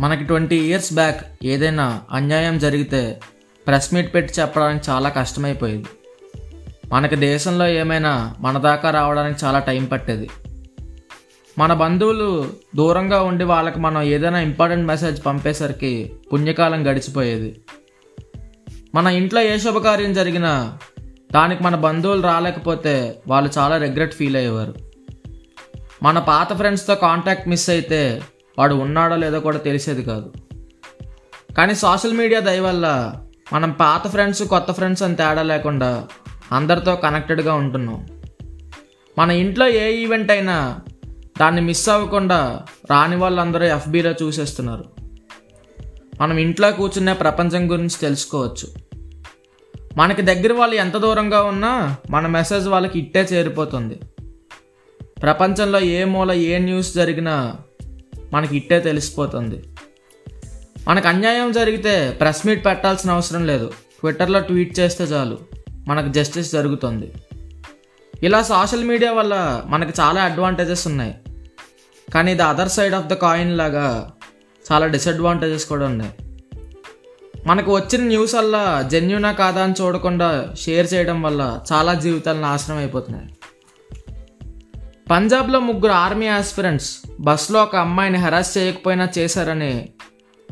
మనకి twenty years back ఏదైనా అన్యాయం జరిగితే ప్రెస్ మీట్ పెట్టి చెప్పడానికి చాలా కష్టమైపోయేది. మనకి దేశంలో ఏమైనా మన దాకా రావడానికి చాలా టైం పట్టేది. మన బంధువులు దూరంగా ఉండి వాళ్ళకి మనం ఏదైనా ఇంపార్టెంట్ మెసేజ్ పంపేసరికి పుణ్యకాలం గడిచిపోయేది. మన ఇంట్లో ఏ శుభకార్యం జరిగినా దానికి మన బంధువులు రాలేకపోతే వాళ్ళు చాలా రిగ్రెట్ ఫీల్ అయ్యేవారు. మన పాత ఫ్రెండ్స్తో కాంటాక్ట్ మిస్ అయితే వాడు ఉన్నాడో లేదో కూడా తెలిసేది కాదు. కానీ సోషల్ మీడియా దయ వల్ల మనం పాత ఫ్రెండ్స్ కొత్త ఫ్రెండ్స్ అని తేడా లేకుండా అందరితో కనెక్టెడ్గా ఉంటున్నాం. మన ఇంట్లో ఏ ఈవెంట్ అయినా దాన్ని మిస్ అవ్వకుండా రాని వాళ్ళందరూ ఎఫ్బీలో చూసేస్తున్నారు. మనం ఇంట్లో కూర్చునే ప్రపంచం గురించి తెలుసుకోవచ్చు. మనకి దగ్గర వాళ్ళు ఎంత దూరంగా ఉన్నా మన మెసేజ్ వాళ్ళకి ఇట్టే చేరిపోతుంది. ప్రపంచంలో ఏ మూల ఏ న్యూస్ జరిగినా మనకి ఇట్టే తెలిసిపోతుంది. మనకు అన్యాయం జరిగితే ప్రెస్ మీట్ పెట్టాల్సిన అవసరం లేదు. ట్విట్టర్లో ట్వీట్ చేస్తే చాలు. మనకు జస్టిస్ జరుగుతుంది. ఇలా సోషల్ మీడియా వల్ల మనకు చాలా అడ్వాంటేజెస్ ఉన్నాయి. కానీ ఇది other side of the coin లాగా చాలా డిసడ్వాంటేజెస్ కూడా ఉన్నాయి. మనకు వచ్చిన న్యూస్ వల్ల జెన్యునా కాదా అని చూడకుండా షేర్ చేయడం వల్ల చాలా జీవితాలు నాశనం అయిపోతున్నాయి. పంజాబ్లో ముగ్గురు ఆర్మీ ఆస్పిరెంట్స్ బస్సులో ఒక అమ్మాయిని హెరాస్ చేయకపోయినా చేశారని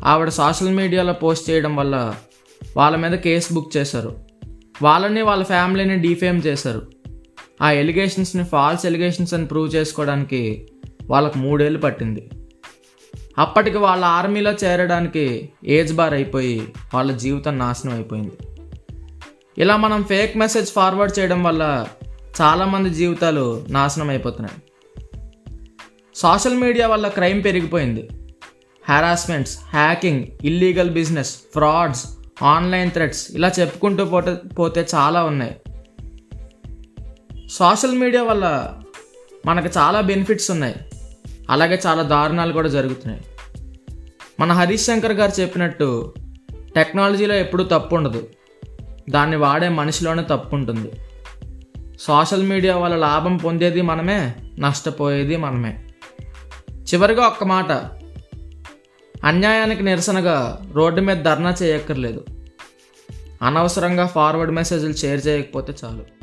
ఆవిడ సోషల్ మీడియాలో పోస్ట్ చేయడం వల్ల వాళ్ళ మీద కేసు బుక్ చేశారు. వాళ్ళని వాళ్ళ ఫ్యామిలీని డీఫేమ్ చేశారు. ఆ ఎలిగేషన్స్ని ఫాల్స్ ఎలిగేషన్స్ అని ప్రూవ్ చేసుకోవడానికి వాళ్ళకు మూడేళ్ళు పట్టింది. అప్పటికి వాళ్ళ ఆర్మీలో చేరడానికి ఏజ్ బార్ అయిపోయి వాళ్ళ జీవితం నాశనం అయిపోయింది. ఇలా మనం ఫేక్ మెసేజ్ ఫార్వర్డ్ చేయడం వల్ల చాలామంది జీవితాలు నాశనం అయిపోతున్నాయి. సోషల్ మీడియా వల్ల క్రైమ్ పెరిగిపోయింది. Harassments hacking illegal business frauds online threats ఇలా చెప్పుకుంటూ పోతే పోతే చాలా ఉన్నాయి. సోషల్ మీడియా వల్ల మనకు చాలా బెనిఫిట్స్ ఉన్నాయి. అలాగే చాలా దారుణాలు కూడా జరుగుతున్నాయి. మన హరీష్ శంకర్ గారు చెప్పినట్టు టెక్నాలజీలో ఎప్పుడూ తప్పు ఉండదు. దాన్ని వాడే మనిషిలోనే తప్పు ఉంటుంది. సోషల్ మీడియా వల్ల లాభం పొందేది మనమే నష్టపోయేది మనమే. చివరిగా ఒక్క మాట. అన్యాయానికి నిరసనగా రోడ్డు మీద ధర్నా చేయక్కర్లేదు. అనవసరంగా ఫార్వర్డ్ మెసేజ్లు షేర్ చేయకపోతే చాలు.